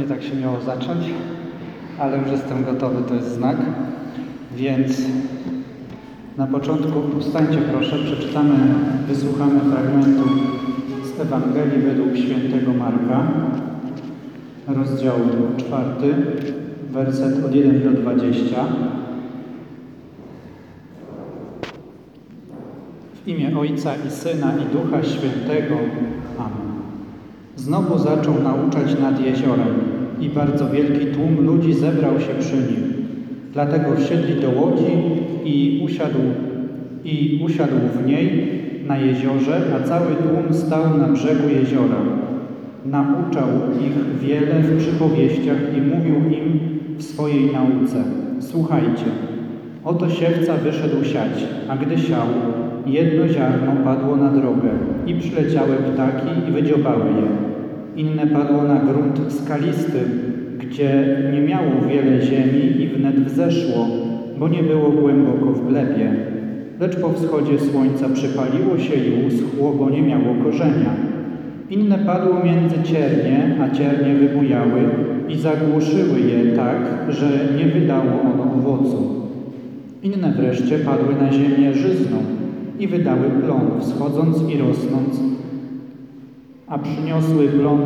Nie tak się miało zacząć, ale już jestem gotowy, to jest znak. Więc na początku ustańcie proszę, przeczytamy, wysłuchamy fragmentu z Ewangelii według świętego Marka, rozdział czwarty, werset od 1 do 20. W imię Ojca i Syna i Ducha Świętego. Amen. Znowu zaczął nauczać nad jeziorem i bardzo wielki tłum ludzi zebrał się przy nim. Dlatego wsiedli do łodzi i usiadł, i usiadł w niej na jeziorze, a cały tłum stał na brzegu jeziora. Nauczał ich wiele w przypowieściach i mówił im w swojej nauce. Słuchajcie, oto siewca wyszedł siać, a gdy siał, jedno ziarno padło na drogę i przyleciały ptaki i wydziobały je. Inne padło na grunt skalisty, gdzie nie miało wiele ziemi i wnet wzeszło, bo nie było głęboko w glebie. Lecz po wschodzie słońca przypaliło się i uschło, bo nie miało korzenia. Inne padło między ciernie, a ciernie wybujały i zagłuszyły je tak, że nie wydało ono owocu. Inne wreszcie padły na ziemię żyzną i wydały plon, wschodząc i rosnąc, a przyniosły plon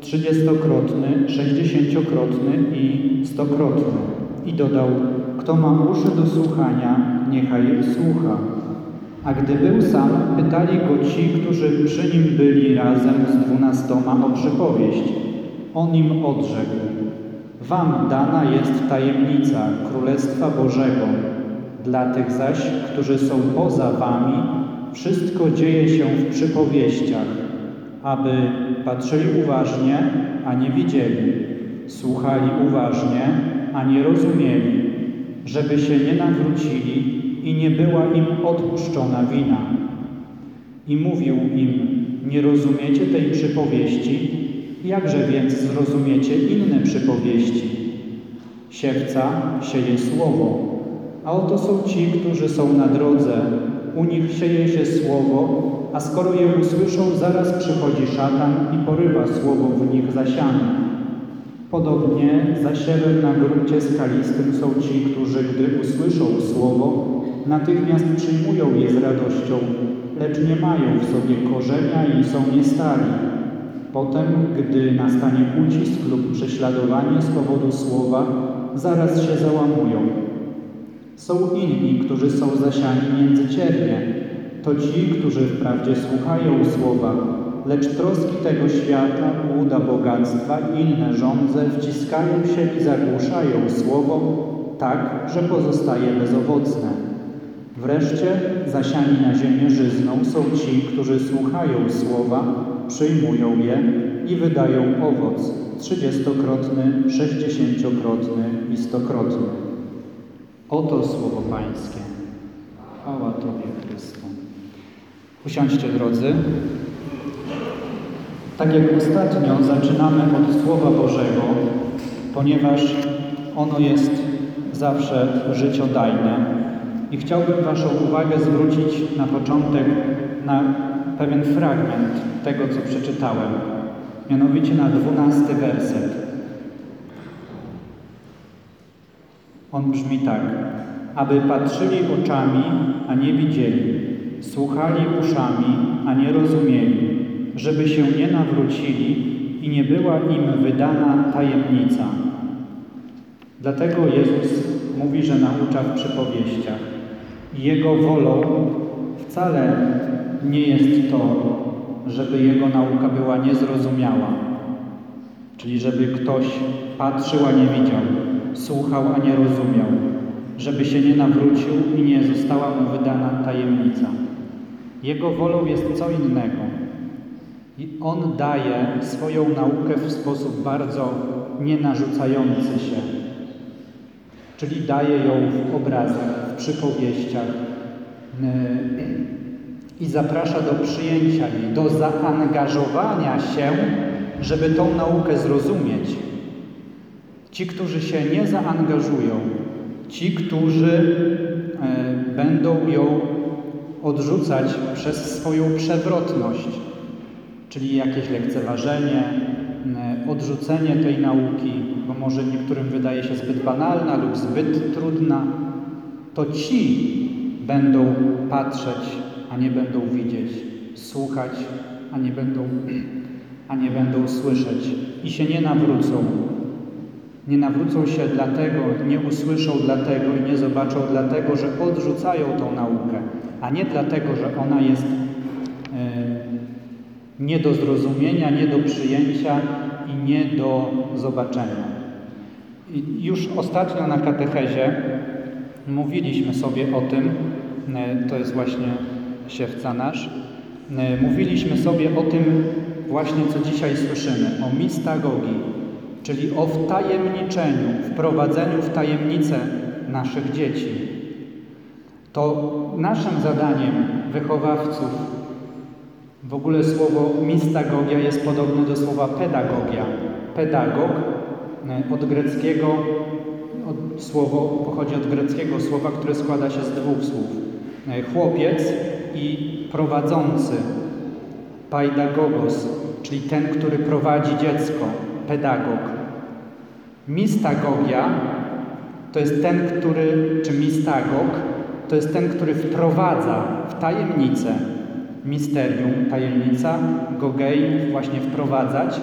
trzydziestokrotny, sześćdziesięciokrotny i stokrotny. I dodał, kto ma uszy do słuchania, niechaj słucha. A gdy był sam, pytali go ci, którzy przy nim byli razem z dwunastoma o przypowieść. On im odrzekł, wam dana jest tajemnica Królestwa Bożego. Dla tych zaś, którzy są poza wami, wszystko dzieje się w przypowieściach, aby patrzyli uważnie, a nie widzieli, słuchali uważnie, a nie rozumieli, żeby się nie nawrócili i nie była im odpuszczona wina. I mówił im, nie rozumiecie tej przypowieści, jakże więc zrozumiecie inne przypowieści? Siewca sieje słowo, a oto są ci, którzy są na drodze. U nich sieje się słowo, a skoro je usłyszą, zaraz przychodzi szatan i porywa słowo w nich zasiane. Podobnie zasiewem na gruncie skalistym są ci, którzy gdy usłyszą słowo, natychmiast przyjmują je z radością, lecz nie mają w sobie korzenia i są niestali. Potem, gdy nastanie ucisk lub prześladowanie z powodu słowa, zaraz się załamują. Są inni, którzy są zasiani między ciernie. To ci, którzy wprawdzie słuchają słowa, lecz troski tego świata, łuda bogactwa i inne żądze wciskają się i zagłuszają słowo tak, że pozostaje bezowocne. Wreszcie zasiani na ziemię żyzną są ci, którzy słuchają słowa, przyjmują je i wydają owoc trzydziestokrotny, sześćdziesięciokrotny i stokrotny. Oto słowo Pańskie. Chwała Tobie, Chrystu. Usiądźcie, drodzy. Tak jak ostatnio zaczynamy od Słowa Bożego, ponieważ ono jest zawsze życiodajne. I chciałbym Waszą uwagę zwrócić na początek na pewien fragment tego, co przeczytałem, mianowicie na dwunasty werset. On brzmi tak: aby patrzyli oczami, a nie widzieli, słuchali uszami, a nie rozumieli, żeby się nie nawrócili i nie była im wydana tajemnica. Dlatego Jezus mówi, że naucza w przypowieściach. Jego wolą wcale nie jest to, żeby Jego nauka była niezrozumiała, czyli żeby ktoś patrzył, a nie widział, słuchał, a nie rozumiał, żeby się nie nawrócił i nie została mu wydana tajemnica. Jego wolą jest co innego. I On daje swoją naukę w sposób bardzo nienarzucający się, czyli daje ją w obrazach, w przypowieściach i zaprasza do przyjęcia jej, do zaangażowania się, żeby tą naukę zrozumieć. Ci, którzy się nie zaangażują, ci, którzy e, będą ją odrzucać przez swoją przewrotność, czyli jakieś lekceważenie, odrzucenie tej nauki, bo może niektórym wydaje się zbyt banalna lub zbyt trudna, to ci będą patrzeć, a nie będą widzieć, słuchać, a nie będą, a nie będą słyszeć i się nie nawrócą. Nie nawrócą się dlatego, nie usłyszą dlatego i nie zobaczą dlatego, że odrzucają tą naukę, a nie dlatego, że ona jest e, nie do zrozumienia, nie do przyjęcia i nie do zobaczenia. Już ostatnio na katechezie mówiliśmy sobie o tym, e, to jest właśnie siewca nasz, e, mówiliśmy sobie o tym właśnie, co dzisiaj słyszymy, o mistagogii, czyli o wtajemniczeniu, wprowadzeniu w tajemnicę naszych dzieci. To naszym zadaniem wychowawców w ogóle słowo mistagogia jest podobne do słowa pedagogia. Pedagog e, od greckiego, od, słowo pochodzi od greckiego słowa, które składa się z dwóch słów. E, chłopiec i prowadzący, paidagogos, czyli ten, który prowadzi dziecko, pedagog. Mistagogia to jest ten, który, czy mistagog, to jest ten, który wprowadza w tajemnicę, misterium, tajemnica, gogei, właśnie wprowadzać,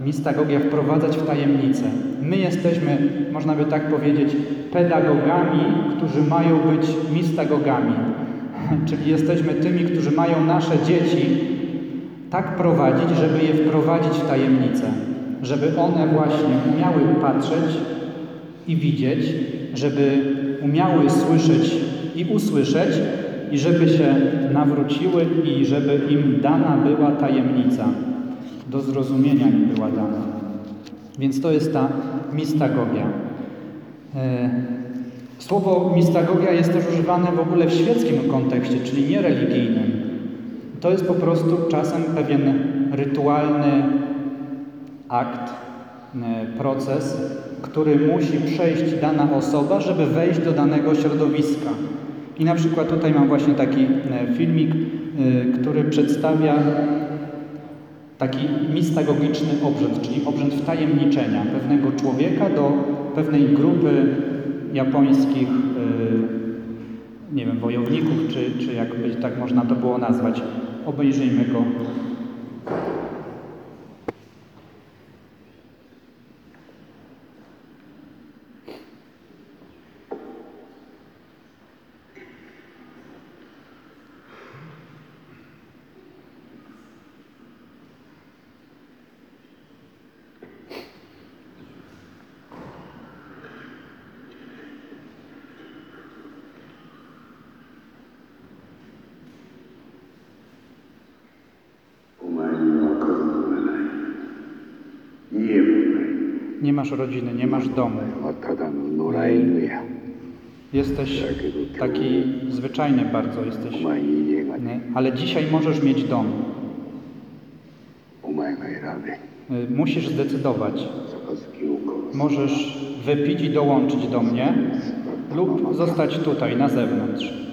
mistagogia wprowadzać w tajemnicę. My jesteśmy, można by tak powiedzieć, pedagogami, którzy mają być mistagogami, czyli jesteśmy tymi, którzy mają nasze dzieci tak prowadzić, żeby je wprowadzić w tajemnicę, żeby one właśnie umiały patrzeć i widzieć, żeby umiały słyszeć i usłyszeć, i żeby się nawróciły i żeby im dana była tajemnica, do zrozumienia im była dana. Więc to jest ta mistagogia. E, słowo mistagogia jest też używane w ogóle w świeckim kontekście, czyli nie religijnym. To jest po prostu czasem pewien rytualny akt, e, proces, który musi przejść dana osoba, żeby wejść do danego środowiska. I na przykład tutaj mam właśnie taki e, filmik, e, który przedstawia taki mistagogiczny obrzęd, czyli obrzęd wtajemniczenia pewnego człowieka do pewnej grupy japońskich, e, nie wiem, wojowników, czy, czy jakby tak można to było nazwać. Obejrzyjmy go Nie masz rodziny, nie masz domu. Jesteś taki zwyczajny bardzo, jesteś. Nie? Ale dzisiaj możesz mieć dom. Musisz zdecydować. Możesz wypić i dołączyć do mnie lub zostać tutaj na zewnątrz.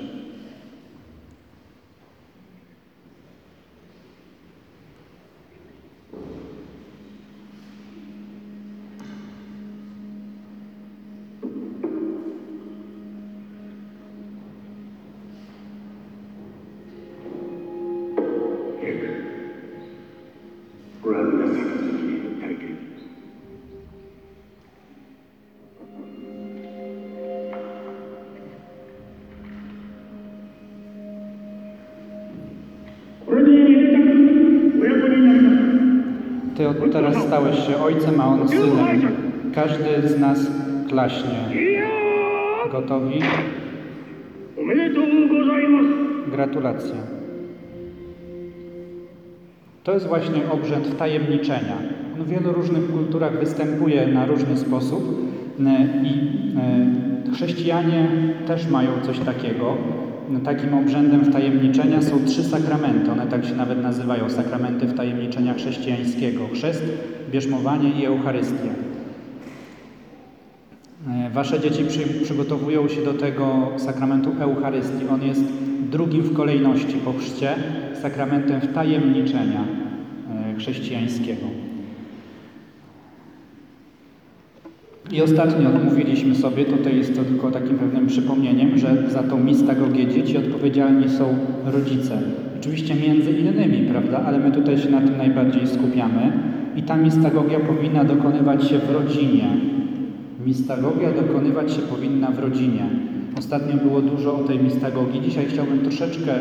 Stałeś się Ojcem, a On Synem. Każdy z nas klaśnie. Gotowi? Gratulacje. To jest właśnie obrzęd wtajemniczenia. On w wielu różnych kulturach występuje na różny sposób e, i e, chrześcijanie też mają coś takiego. Takim obrzędem wtajemniczenia są trzy sakramenty. One tak się nawet nazywają sakramenty wtajemniczenia chrześcijańskiego: chrzest, bierzmowanie i Eucharystia. E, Wasze dzieci przy, przygotowują się do tego sakramentu Eucharystii. On jest drugim w kolejności po chrzcie, sakramentem wtajemniczenia e, chrześcijańskiego. I ostatnio mówiliśmy sobie, tutaj jest to tylko takim pewnym przypomnieniem, że za tą mistagogię dzieci odpowiedzialni są rodzice. Oczywiście między innymi, prawda, ale my tutaj się na tym najbardziej skupiamy. I ta mistagogia powinna dokonywać się w rodzinie. Mistagogia dokonywać się powinna w rodzinie. Ostatnio było dużo o tej mistagogii. Dzisiaj chciałbym troszeczkę,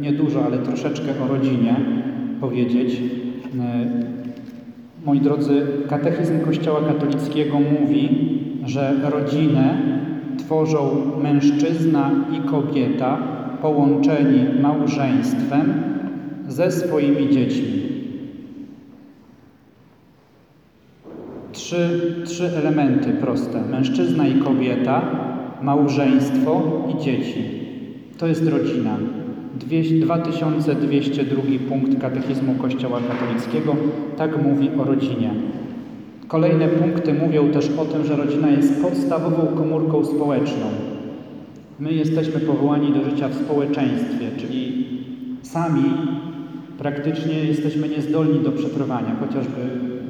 nie dużo, ale troszeczkę o rodzinie powiedzieć. Moi drodzy, katechizm Kościoła katolickiego mówi, że rodzinę tworzą mężczyzna i kobieta połączeni małżeństwem ze swoimi dziećmi. Trzy, trzy elementy proste: mężczyzna i kobieta, małżeństwo i dzieci. To jest rodzina. Dwie- 2202 punkt Katechizmu Kościoła Katolickiego tak mówi o rodzinie. Kolejne punkty mówią też o tym, że rodzina jest podstawową komórką społeczną. My jesteśmy powołani do życia w społeczeństwie, czyli sami praktycznie jesteśmy niezdolni do przetrwania, chociażby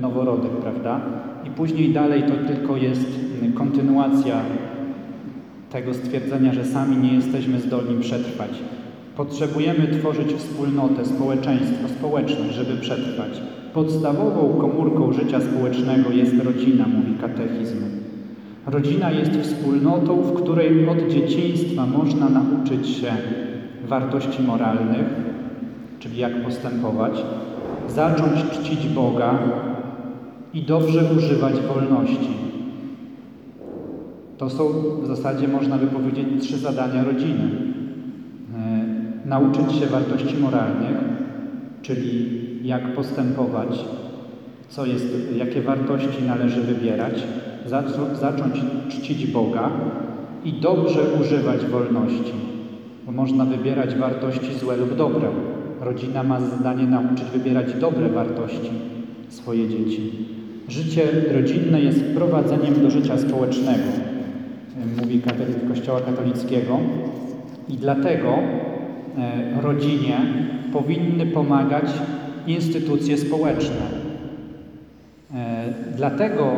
noworodek, prawda? I później dalej to tylko jest kontynuacja tego stwierdzenia, że sami nie jesteśmy zdolni przetrwać. Potrzebujemy tworzyć wspólnotę, społeczeństwo, społeczność, żeby przetrwać. Podstawową komórką życia społecznego jest rodzina, mówi katechizm. Rodzina jest wspólnotą, w której od dzieciństwa można nauczyć się wartości moralnych, czyli jak postępować, zacząć czcić Boga i dobrze używać wolności. To są w zasadzie, można by powiedzieć, trzy zadania rodziny. Nauczyć się wartości moralnych, czyli jak postępować, co jest, jakie wartości należy wybierać, zac- zacząć czcić Boga i dobrze używać wolności, bo można wybierać wartości złe lub dobre. Rodzina ma zadanie nauczyć wybierać dobre wartości swoje dzieci. Życie rodzinne jest wprowadzeniem do życia społecznego, mówi katechizm Kościoła katolickiego i dlatego rodzinie powinny pomagać instytucje społeczne. E, Dlatego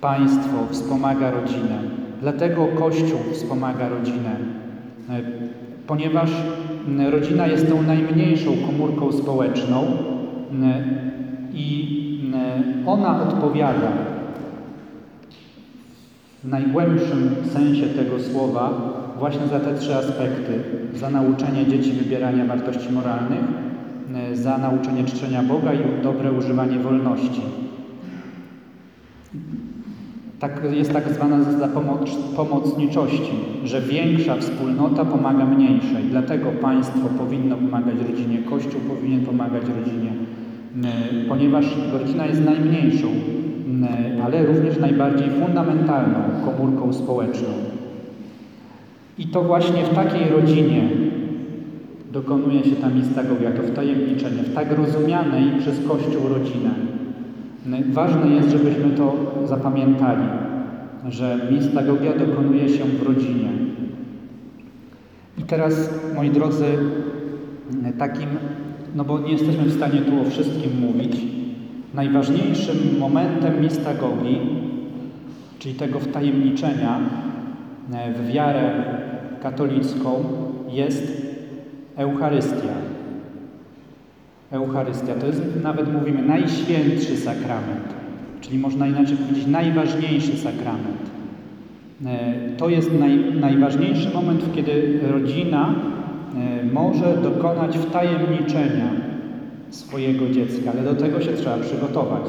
państwo wspomaga rodzinę, dlatego Kościół wspomaga rodzinę, E, ponieważ rodzina jest tą najmniejszą komórką społeczną i ona odpowiada w najgłębszym sensie tego słowa właśnie za te trzy aspekty. Za nauczenie dzieci wybierania wartości moralnych, e, za nauczenie czczenia Boga i dobre używanie wolności. Tak, jest tak zwana zasada pomoc, pomocniczości, że większa wspólnota pomaga mniejszej. Dlatego państwo powinno pomagać rodzinie, Kościół powinien pomagać rodzinie, e, ponieważ rodzina jest najmniejszą, e, ale również najbardziej fundamentalną komórką społeczną. I to właśnie w takiej rodzinie dokonuje się ta mistagogia, to wtajemniczenie, w tak rozumianej przez Kościół rodzinę. Ważne jest, żebyśmy to zapamiętali, że mistagogia dokonuje się w rodzinie. I teraz, moi drodzy, takim, no bo nie jesteśmy w stanie tu o wszystkim mówić, najważniejszym momentem mistagogii, czyli tego wtajemniczenia w wiarę katolicką jest Eucharystia. Eucharystia to jest, nawet mówimy, najświętszy sakrament, czyli można inaczej powiedzieć, najważniejszy sakrament. E, To jest naj, najważniejszy moment, kiedy rodzina e, może dokonać wtajemniczenia swojego dziecka, ale do tego się trzeba przygotować.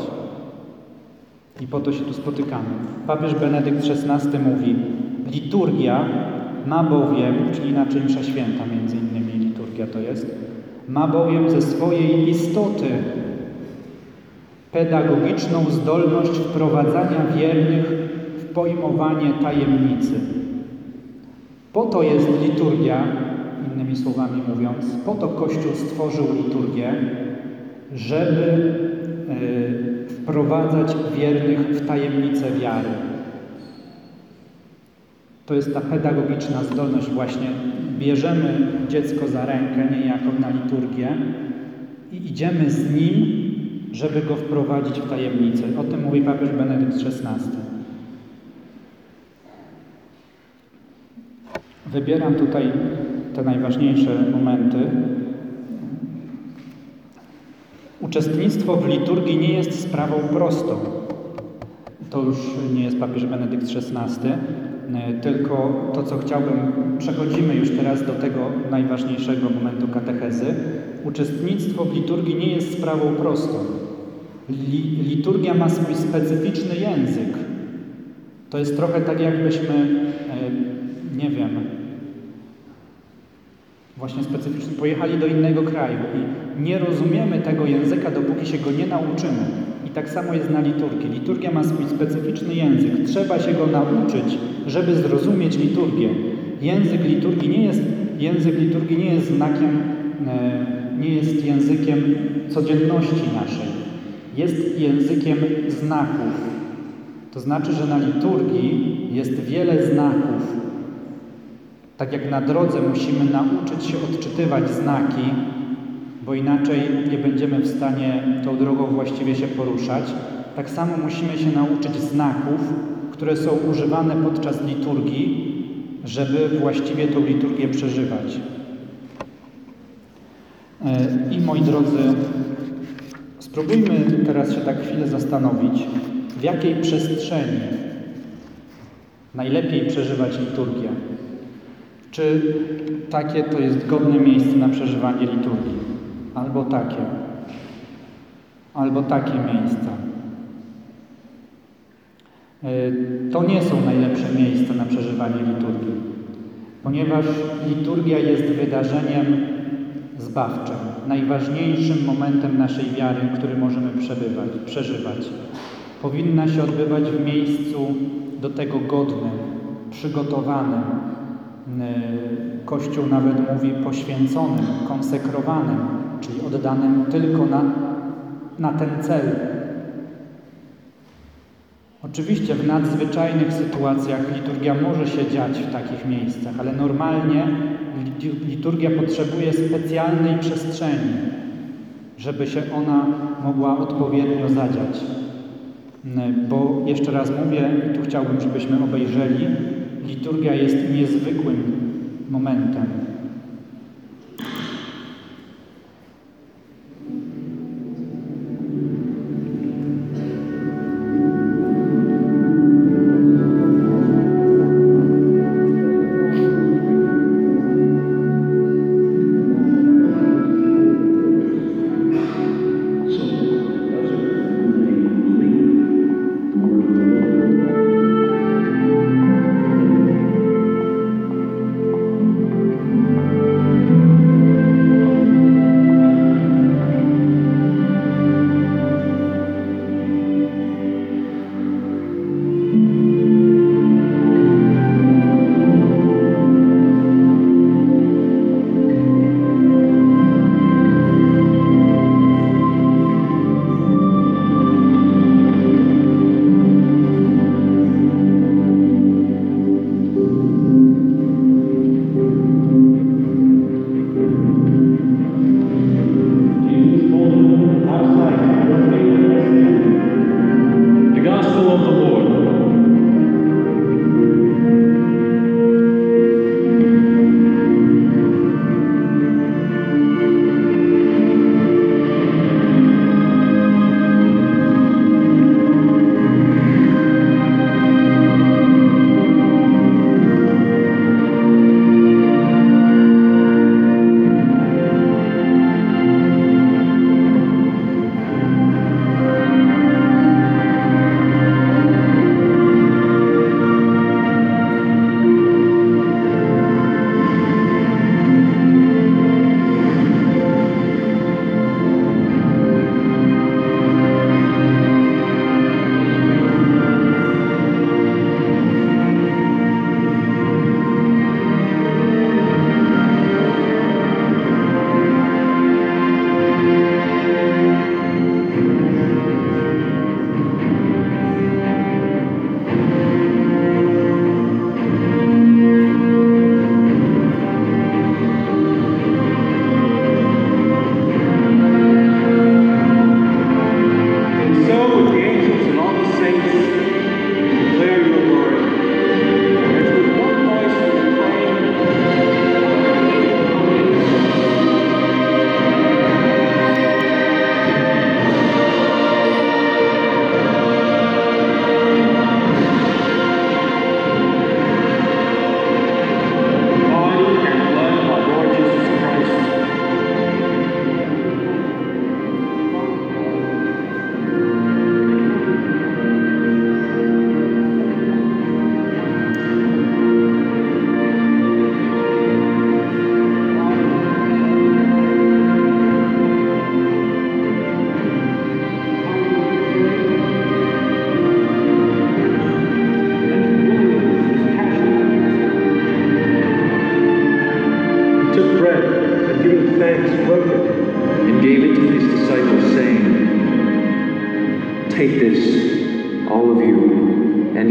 I po to się tu spotykamy. Papież Benedykt XVI mówi, liturgia ma bowiem, czyli inaczej msza święta między innymi liturgia to jest, ma bowiem ze swojej istoty pedagogiczną zdolność wprowadzania wiernych w pojmowanie tajemnicy. Po to jest liturgia, innymi słowami mówiąc, po to Kościół stworzył liturgię, żeby e, wprowadzać wiernych w tajemnicę wiary. To jest ta pedagogiczna zdolność właśnie. Bierzemy dziecko za rękę, niejako na liturgię i idziemy z nim, żeby go wprowadzić w tajemnicę. O tym mówi papież Benedykt XVI. Wybieram tutaj te najważniejsze momenty. Uczestnictwo w liturgii nie jest sprawą prostą. To już nie jest papież Benedykt XVI, tylko to, co chciałbym, przechodzimy już teraz do tego najważniejszego momentu katechezy. Uczestnictwo w liturgii nie jest sprawą prostą. Li, liturgia ma swój specyficzny język. To jest trochę tak, jakbyśmy, e, nie wiem, właśnie specyficzny, pojechali do innego kraju i nie rozumiemy tego języka, dopóki się go nie nauczymy. Tak samo jest na liturgii. Liturgia ma swój specyficzny język. Trzeba się go nauczyć, żeby zrozumieć liturgię. Język liturgii nie jest, język liturgii nie jest znakiem, e, nie jest językiem codzienności naszej. Jest językiem znaków. To znaczy, że na liturgii jest wiele znaków, tak jak na drodze musimy nauczyć się odczytywać znaki, bo inaczej nie będziemy w stanie tą drogą właściwie się poruszać, tak samo musimy się nauczyć znaków, które są używane podczas liturgii, żeby właściwie tą liturgię przeżywać. E, I moi drodzy, spróbujmy teraz się tak chwilę zastanowić, w jakiej przestrzeni najlepiej przeżywać liturgię. Czy takie to jest godne miejsce na przeżywanie liturgii? Albo takie. Albo takie miejsca. E, To nie są najlepsze miejsca na przeżywanie liturgii, ponieważ liturgia jest wydarzeniem zbawczym, najważniejszym momentem naszej wiary, który możemy przebywać, przeżywać. Powinna się odbywać w miejscu do tego godnym, przygotowanym, Kościół nawet mówi poświęconym, konsekrowanym, czyli oddanym tylko na, na ten cel. Oczywiście w nadzwyczajnych sytuacjach liturgia może się dziać w takich miejscach, ale normalnie liturgia potrzebuje specjalnej przestrzeni, żeby się ona mogła odpowiednio zadziać. Bo jeszcze raz mówię, tu chciałbym, żebyśmy obejrzeli, liturgia jest niezwykłym momentem.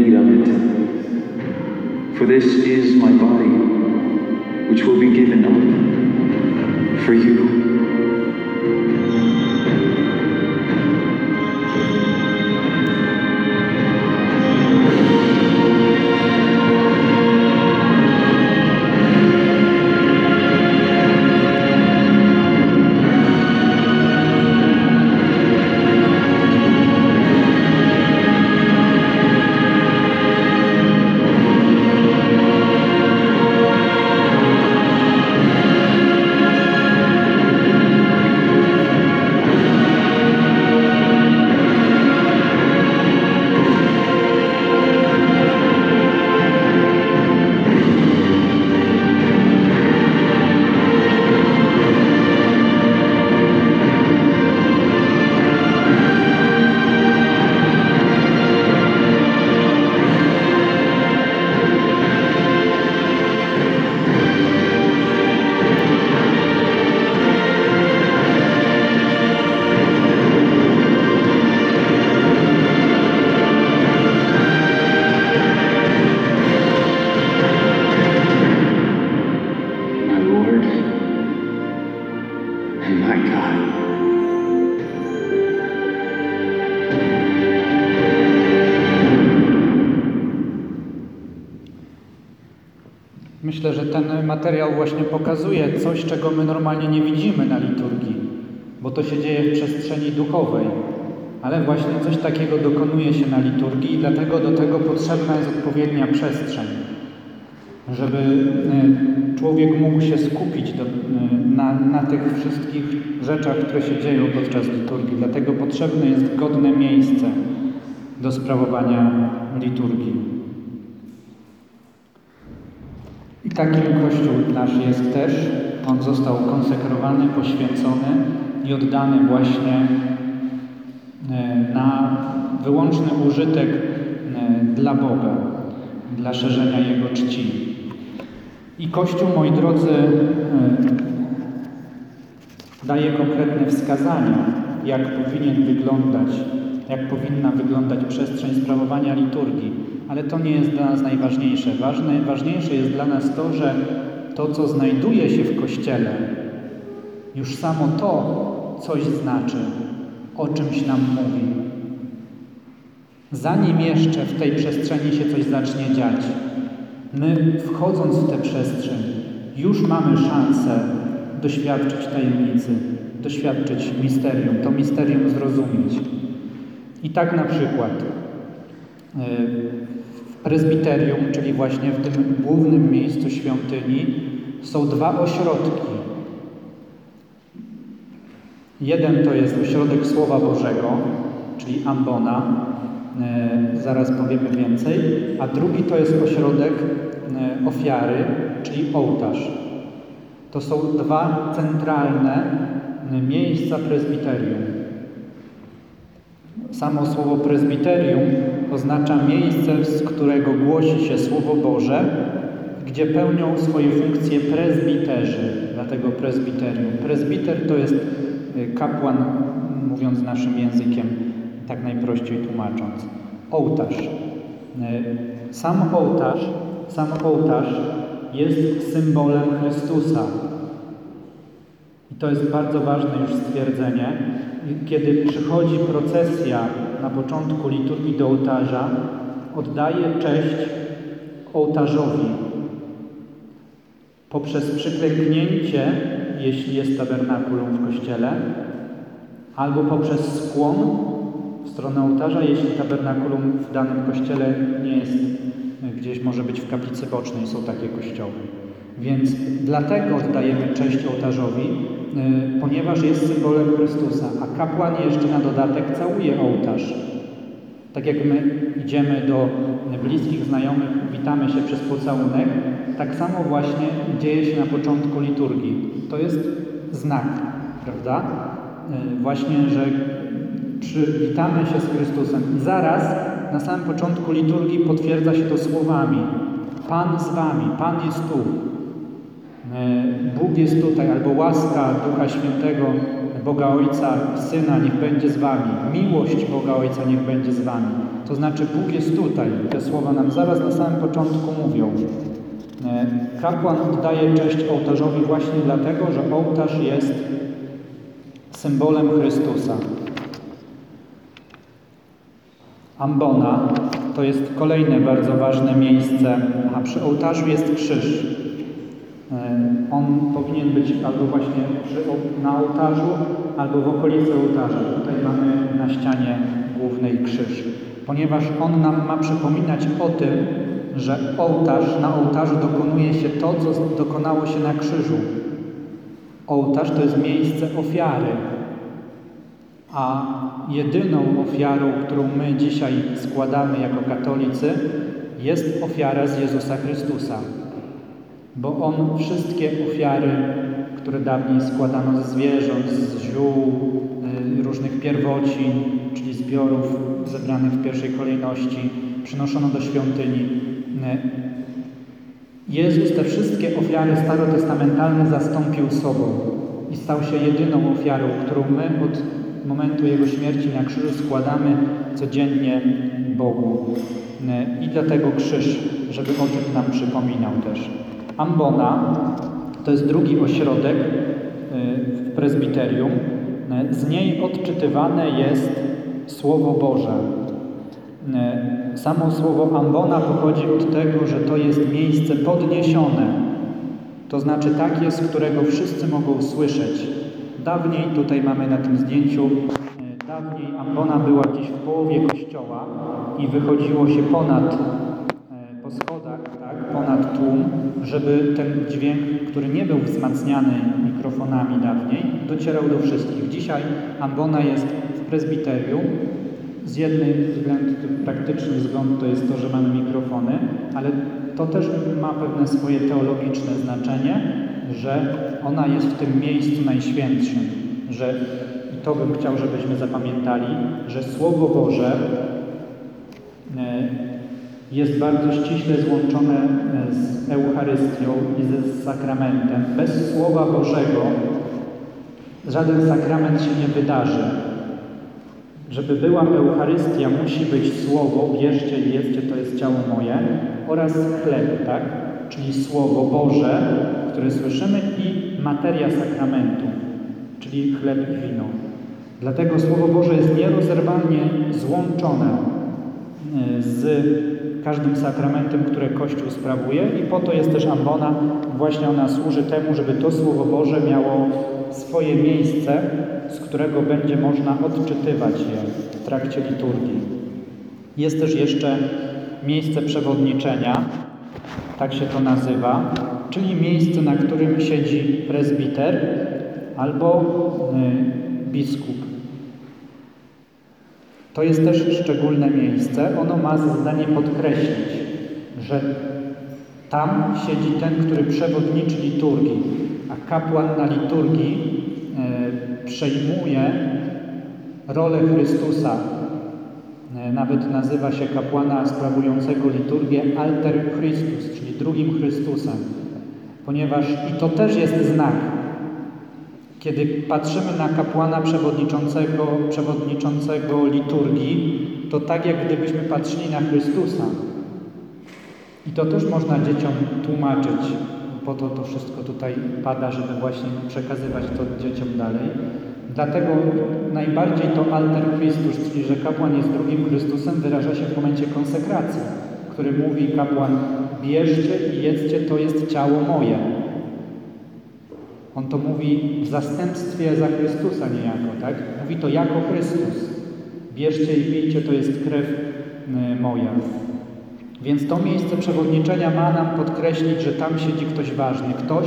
And of it. For this is my body, which will be given up for you. Ten materiał właśnie pokazuje coś, czego my normalnie nie widzimy na liturgii, bo to się dzieje w przestrzeni duchowej. Ale właśnie coś takiego dokonuje się na liturgii i dlatego do tego potrzebna jest odpowiednia przestrzeń, żeby e, człowiek mógł się skupić do, e, na, na tych wszystkich rzeczach, które się dzieją podczas liturgii. Dlatego potrzebne jest godne miejsce do sprawowania liturgii. I takim Kościół nasz jest też. On został konsekrowany, poświęcony i oddany właśnie e, na wyłączny użytek e, dla Boga, dla szerzenia Jego czci. I Kościół, moi drodzy, e, daje konkretne wskazania, jak powinien wyglądać, jak powinna wyglądać przestrzeń sprawowania liturgii. Ale to nie jest dla nas najważniejsze. Ważne, ważniejsze jest dla nas to, że to, co znajduje się w Kościele, już samo to coś znaczy, o czymś nam mówi. Zanim jeszcze w tej przestrzeni się coś zacznie dziać, my wchodząc w tę przestrzeń, już mamy szansę doświadczyć tajemnicy, doświadczyć misterium, to misterium zrozumieć. I tak na przykład w prezbiterium, czyli właśnie w tym głównym miejscu świątyni, są dwa ośrodki. Jeden to jest ośrodek Słowa Bożego, czyli ambona, y, zaraz powiemy więcej, a drugi to jest ośrodek y, ofiary, czyli ołtarz. To są dwa centralne miejsca prezbiterium. Samo słowo prezbiterium oznacza miejsce, z którego głosi się Słowo Boże, gdzie pełnią swoje funkcje prezbiterzy, dlatego prezbiterium. Prezbiter to jest y, kapłan, mówiąc naszym językiem, tak najprościej tłumacząc. Ołtarz. Y, Sam ołtarz, sam ołtarz jest symbolem Chrystusa. I to jest bardzo ważne już stwierdzenie. Kiedy przychodzi procesja na początku liturgii do ołtarza, oddaje cześć ołtarzowi poprzez przyklęknięcie, jeśli jest tabernakulum w kościele, albo poprzez skłon w stronę ołtarza, jeśli tabernakulum w danym kościele nie jest gdzieś, może być w kaplicy bocznej, są takie kościoły. Więc dlatego oddajemy cześć ołtarzowi, ponieważ jest symbolem Chrystusa, a kapłan jeszcze na dodatek całuje ołtarz. Tak jak my idziemy do bliskich znajomych, witamy się przez pocałunek, tak samo właśnie dzieje się na początku liturgii. To jest znak, prawda? Y, Właśnie, że przywitamy się z Chrystusem. I zaraz na samym początku liturgii potwierdza się to słowami: Pan z wami, Pan jest tu. E, Bóg jest tutaj, albo łaska Ducha Świętego, Boga Ojca, Syna, niech będzie z wami. Miłość Boga Ojca niech będzie z wami. To znaczy Bóg jest tutaj. Te słowa nam zaraz na samym początku mówią. E, Kapłan oddaje cześć ołtarzowi właśnie dlatego, że ołtarz jest symbolem Chrystusa. Ambona to jest kolejne bardzo ważne miejsce, a przy ołtarzu jest krzyż. On powinien być albo właśnie przy, na ołtarzu, albo w okolicy ołtarza. Tutaj mamy na ścianie głównej krzyż, ponieważ on nam ma przypominać o tym, że ołtarz, na ołtarzu dokonuje się to, co dokonało się na krzyżu. Ołtarz to jest miejsce ofiary, a jedyną ofiarą, którą my dzisiaj składamy jako katolicy, jest ofiara z Jezusa Chrystusa. Bo On wszystkie ofiary, które dawniej składano ze zwierząt, z ziół, y, różnych pierwocin, czyli zbiorów zebranych w pierwszej kolejności, przynoszono do świątyni. Y, Jezus te wszystkie ofiary starotestamentalne zastąpił sobą i stał się jedyną ofiarą, którą my od momentu Jego śmierci na krzyżu składamy codziennie Bogu. I dlatego krzyż, żeby o tym nam przypominał też. Ambona to jest drugi ośrodek y, w prezbiterium. Z niej odczytywane jest Słowo Boże. Y, Samo słowo ambona pochodzi od tego, że to jest miejsce podniesione. To znaczy takie, z którego wszyscy mogą słyszeć. Dawniej, tutaj mamy na tym zdjęciu, y, dawniej ambona była gdzieś w połowie kościoła i wychodziło się ponad, y, po schodach, tak, ponad tłum, żeby ten dźwięk, który nie był wzmacniany mikrofonami dawniej, docierał do wszystkich. Dzisiaj ambona jest w prezbiterium, z jednej względu, praktyczny wzgląd to jest to, że mamy mikrofony, ale to też ma pewne swoje teologiczne znaczenie, że ona jest w tym miejscu najświętszym, że i to bym chciał, żebyśmy zapamiętali, że Słowo Boże e, jest bardzo ściśle złączone e, z Eucharystią i ze sakramentem. Bez Słowa Bożego żaden sakrament się nie wydarzy. Żeby była Eucharystia, musi być słowo, bierzcie i jedzcie, to jest ciało moje, oraz chleb, tak? Czyli Słowo Boże, które słyszymy i materia sakramentu, czyli chleb i wino. Dlatego Słowo Boże jest nierozerwalnie złączone y, z każdym sakramentem, które Kościół sprawuje i po to jest też ambona, właśnie ona służy temu, żeby to Słowo Boże miało swoje miejsce, z którego będzie można odczytywać je w trakcie liturgii. Jest też jeszcze miejsce przewodniczenia, tak się to nazywa, czyli miejsce, na którym siedzi prezbiter albo y, biskup. To jest też szczególne miejsce. Ono ma za zadanie podkreślić, że tam siedzi ten, który przewodniczy liturgii, a kapłan na liturgii e, przejmuje rolę Chrystusa. E, nawet nazywa się kapłana sprawującego liturgię Alter Christus, czyli drugim Chrystusem, ponieważ i to też jest znak. Kiedy patrzymy na kapłana przewodniczącego, przewodniczącego liturgii, to tak jak gdybyśmy patrzyli na Chrystusa. I to też można dzieciom tłumaczyć. Po to to wszystko tutaj pada, żeby właśnie przekazywać to dzieciom dalej. Dlatego najbardziej to alter Christus, czyli że kapłan jest drugim Chrystusem, wyraża się w momencie konsekracji, który mówi kapłan, bierzcie i jedzcie, to jest ciało moje. On to mówi w zastępstwie za Chrystusa niejako, tak? Mówi to jako Chrystus. Bierzcie i pijcie, to jest krew y, moja. Więc to miejsce przewodniczenia ma nam podkreślić, że tam siedzi ktoś ważny, ktoś,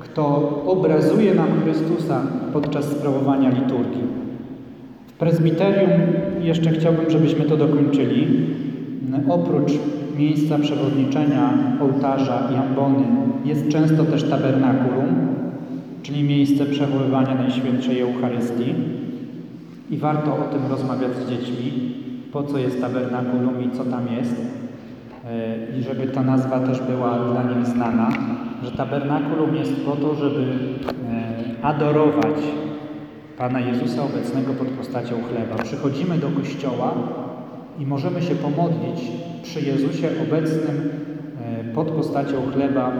kto obrazuje nam Chrystusa podczas sprawowania liturgii. W prezbiterium jeszcze chciałbym, żebyśmy to dokończyli. Oprócz miejsca przewodniczenia, ołtarza i ambony jest często też tabernakulum, czyli miejsce przechowywania Najświętszej Eucharystii. I warto o tym rozmawiać z dziećmi, po co jest tabernakulum i co tam jest. I żeby ta nazwa też była dla nich znana, że tabernakulum jest po to, żeby adorować Pana Jezusa obecnego pod postacią chleba. Przychodzimy do kościoła i możemy się pomodlić przy Jezusie obecnym e, pod postacią chleba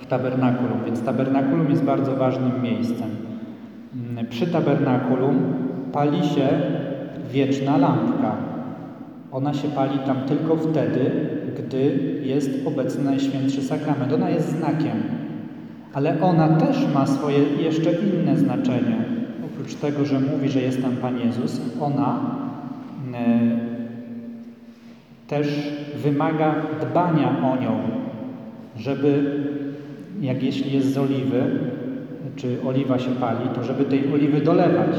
w tabernakulum. Więc tabernakulum jest bardzo ważnym miejscem. Mm, Przy tabernakulum pali się wieczna lampka. Ona się pali tam tylko wtedy, gdy jest obecny Najświętszy Sakrament. Ona jest znakiem, ale ona też ma swoje jeszcze inne znaczenie. Oprócz tego, że mówi, że jest tam Pan Jezus, ona e, też wymaga dbania o nią, żeby, jak jeśli jest z oliwy, czy oliwa się pali, to żeby tej oliwy dolewać.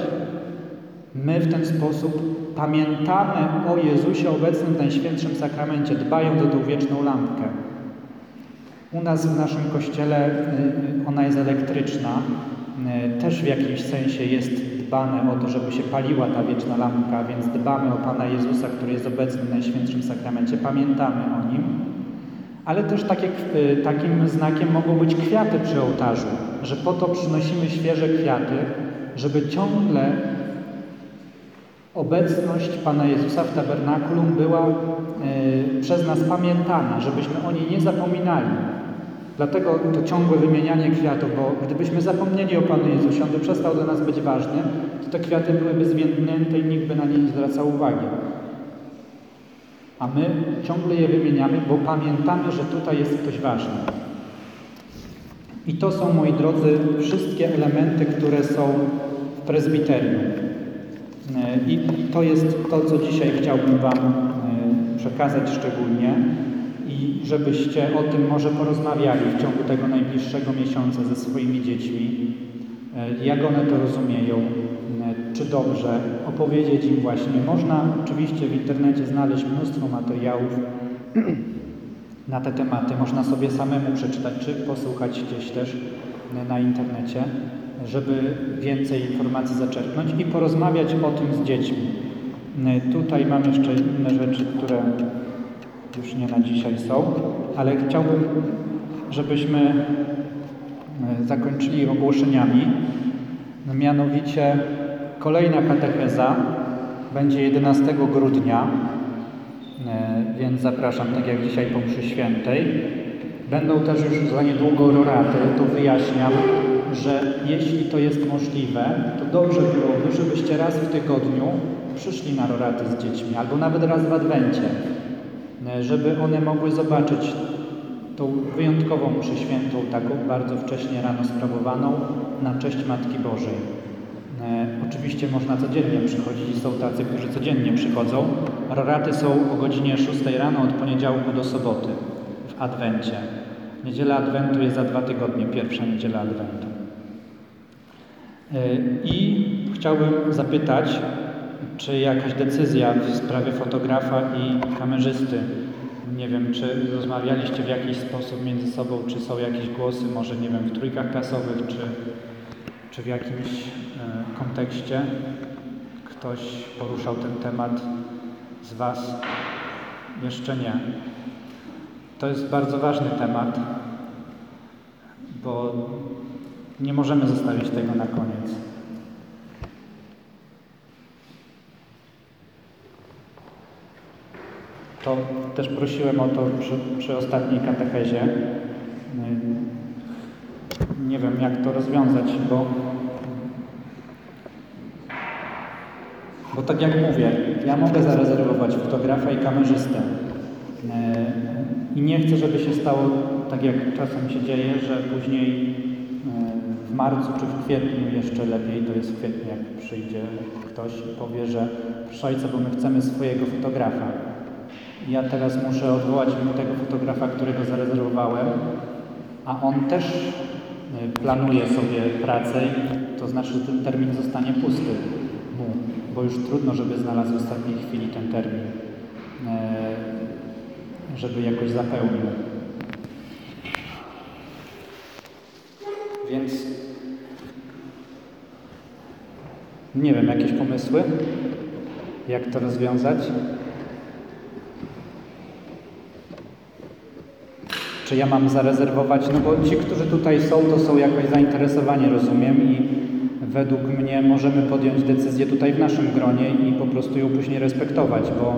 My w ten sposób pamiętamy o Jezusie obecnym w Najświętszym Sakramencie, dbając o tą wieczną lampkę. U nas w naszym kościele y, y, ona jest elektryczna. Y, Też w jakimś sensie jest dbane o to, żeby się paliła ta wieczna lampka, więc dbamy o Pana Jezusa, który jest obecny w Najświętszym Sakramencie, pamiętamy o Nim. Ale też takie, y, takim znakiem mogą być kwiaty przy ołtarzu, że po to przynosimy świeże kwiaty, żeby ciągle obecność Pana Jezusa w tabernakulum była y, przez nas pamiętana, żebyśmy o niej nie zapominali. Dlatego to ciągłe wymienianie kwiatów, bo gdybyśmy zapomnieli o Panu Jezusie, On by przestał dla nas być ważny, to te kwiaty byłyby zwiędnięte i nikt by na nie nie zwracał uwagi. A my ciągle je wymieniamy, bo pamiętamy, że tutaj jest ktoś ważny. I to są, moi drodzy, wszystkie elementy, które są w prezbiterium. E, I to jest to, co dzisiaj chciałbym Wam e, przekazać szczególnie i żebyście o tym może porozmawiali w ciągu tego najbliższego miesiąca ze swoimi dziećmi, e, jak one to rozumieją, czy dobrze, opowiedzieć im właśnie. Można oczywiście w internecie znaleźć mnóstwo materiałów na te tematy. Można sobie samemu przeczytać, czy posłuchać gdzieś też na internecie, żeby więcej informacji zaczerpnąć i porozmawiać o tym z dziećmi. Tutaj mam jeszcze inne rzeczy, które już nie na dzisiaj są, ale chciałbym, żebyśmy zakończyli ogłoszeniami. Mianowicie kolejna katecheza będzie 11 grudnia, e, więc zapraszam, tak jak dzisiaj po mszy świętej. Będą też już za niedługo roraty, tu wyjaśniam, że jeśli to jest możliwe, to dobrze byłoby, żebyście raz w tygodniu przyszli na roraty z dziećmi, albo nawet raz w Adwencie, e, żeby one mogły zobaczyć tą wyjątkową mszę świętą, taką bardzo wcześnie rano sprawowaną na cześć Matki Bożej. E, oczywiście można codziennie przychodzić i są tacy, którzy codziennie przychodzą. Roraty są o godzinie 6 rano od poniedziałku do soboty w Adwencie. Niedziela Adwentu jest za dwa tygodnie, pierwsza niedziela Adwentu. E, I chciałbym zapytać, czy jakaś decyzja w sprawie fotografa i kamerzysty, nie wiem, czy rozmawialiście w jakiś sposób między sobą, czy są jakieś głosy, może nie wiem, w trójkach klasowych, czy, czy w jakimś e, kontekście ktoś poruszał ten temat z Was? Jeszcze nie. To jest bardzo ważny temat, bo nie możemy zostawić tego na koniec. To też prosiłem o to przy, przy ostatniej katechezie. Nie wiem, jak to rozwiązać, bo, bo tak jak mówię, ja mogę zarezerwować fotografa i kamerzystę. E, I nie chcę, żeby się stało tak, jak czasem się dzieje, że później e, w marcu czy w kwietniu jeszcze lepiej, to jest w kwietniu, jak przyjdzie ktoś i powie, że proszę ojca, bo my chcemy swojego fotografa. Ja teraz muszę odwołać mu tego fotografa, którego zarezerwowałem, a on też y, planuje sobie pracę, to znaczy, że ten termin zostanie pusty bo już trudno, żeby znalazł w ostatniej chwili ten termin, e, żeby jakoś zapełnił. Więc nie wiem, jakieś pomysły, jak to rozwiązać? Czy ja mam zarezerwować? No bo ci, którzy tutaj są, to są jakoś zainteresowani, rozumiem, i według mnie możemy podjąć decyzję tutaj w naszym gronie i po prostu ją później respektować, bo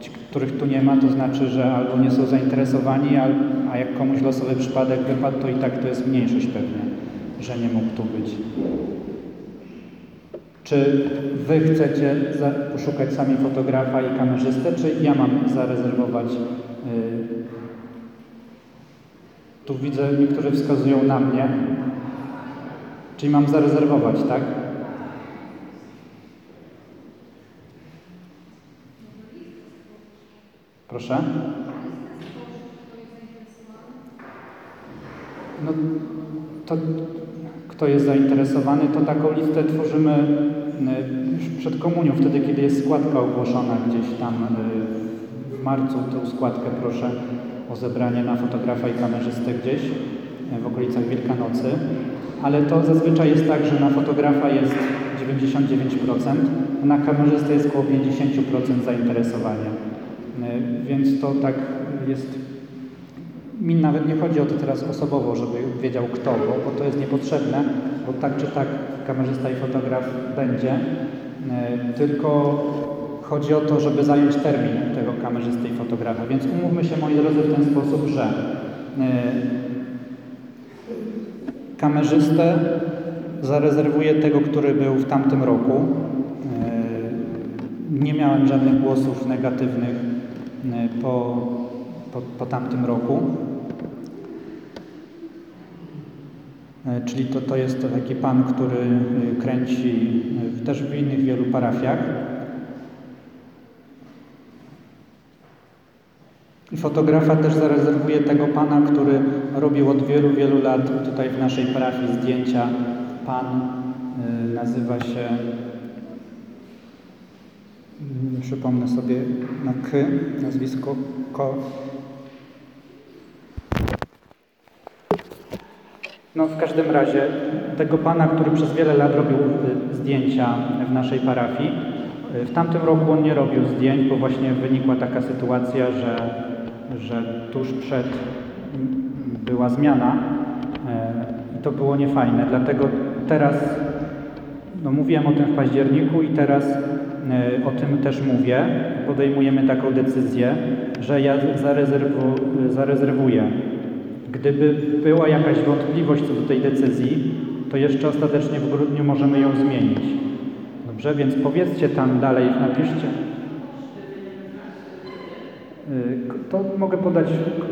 ci, których tu nie ma, to znaczy, że albo nie są zainteresowani, a, a jak komuś losowy przypadek wypadł, to i tak to jest mniejszość pewnie, że nie mógł tu być. Czy wy chcecie poszukać sami fotografa i kamerzystę, czy ja mam zarezerwować? y, tu widzę, niektórzy wskazują na mnie. Czyli mam zarezerwować, tak? Proszę? No to kto jest zainteresowany, to taką listę tworzymy y, już przed komunią, wtedy kiedy jest składka ogłoszona gdzieś tam y, w marcu. Tą składkę proszę o zebranie na fotografa i kamerzystę gdzieś y, w okolicach Wielkanocy. Ale to zazwyczaj jest tak, że na fotografa jest 99%, a na kamerzystę jest około 50% zainteresowania. Y, Więc to tak jest mi nawet nie chodzi o to teraz osobowo, żeby wiedział kto, bo, bo to jest niepotrzebne, bo tak czy tak kamerzysta i fotograf będzie, e, tylko chodzi o to, żeby zająć termin tego kamerzysty i fotografa. Więc umówmy się, moi drodzy, w ten sposób, że e, kamerzystę zarezerwuję tego, który był w tamtym roku. E, Nie miałem żadnych głosów negatywnych e, po, po, po tamtym roku. E, Czyli to, to jest taki pan, który kręci też w innych wielu parafiach. I fotografa też zarezerwuję tego pana, który robił od wielu, wielu lat tutaj w naszej parafii zdjęcia. Pan y, nazywa się, mm, przypomnę sobie na K, nazwisko Ko, No w każdym razie tego pana, który przez wiele lat robił y, zdjęcia w naszej parafii, y, w tamtym roku on nie robił zdjęć, bo właśnie wynikła taka sytuacja, że, że tuż przed była zmiana y, i to było niefajne. Dlatego teraz, no mówiłem o tym w październiku i teraz y, o tym też mówię. Podejmujemy taką decyzję, że ja zarezerwu, zarezerwuję Gdyby była jakaś wątpliwość co do tej decyzji, to jeszcze ostatecznie w grudniu możemy ją zmienić. Dobrze, więc powiedzcie tam dalej, napiszcie. To mogę podać,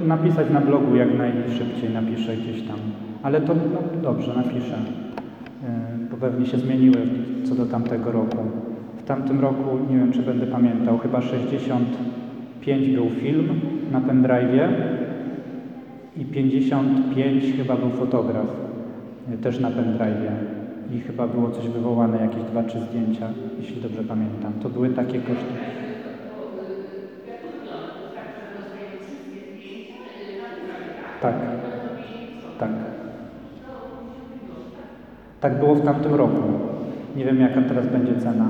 napisać na blogu jak najszybciej, napiszę gdzieś tam. Ale to no, dobrze, napiszę. Y, Bo pewnie się zmieniły co do tamtego roku. W tamtym roku, nie wiem czy będę pamiętał, chyba 65 był film na pendrive'ie i 55 chyba był fotograf, y, też na pendrive'ie. I chyba było coś wywołane, jakieś dwa, trzy zdjęcia, jeśli dobrze pamiętam. To były takie koszty. Tak, tak. Tak było w tamtym roku. Nie wiem, jaka teraz będzie cena.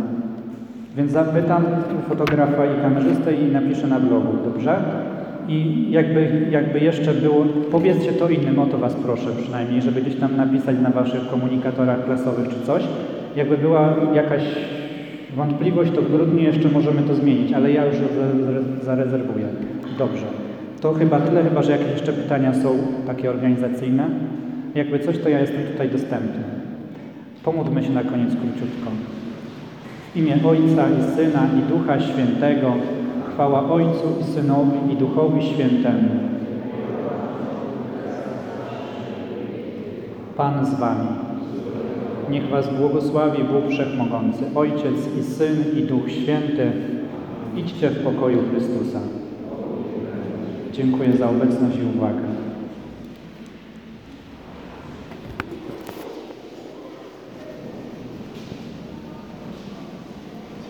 Więc zapytam fotografa i kamerzystę i napiszę na blogu, dobrze? I jakby, jakby jeszcze było, powiedzcie to innym, o to Was proszę przynajmniej, żeby gdzieś tam napisać na Waszych komunikatorach klasowych czy coś. Jakby była jakaś wątpliwość, to w grudniu jeszcze możemy to zmienić, ale ja już za- zarezerwuję. Dobrze. To chyba tyle, chyba że jakieś jeszcze pytania są takie organizacyjne. Jakby coś, to ja jestem tutaj dostępny. Pomódlmy się na koniec króciutko. W imię Ojca i Syna i Ducha Świętego, chwała Ojcu i Synowi i Duchowi Świętemu. Pan z Wami. Niech Was błogosławi Bóg Wszechmogący, Ojciec i Syn i Duch Święty. Idźcie w pokoju Chrystusa. Dziękuję za obecność i uwagę.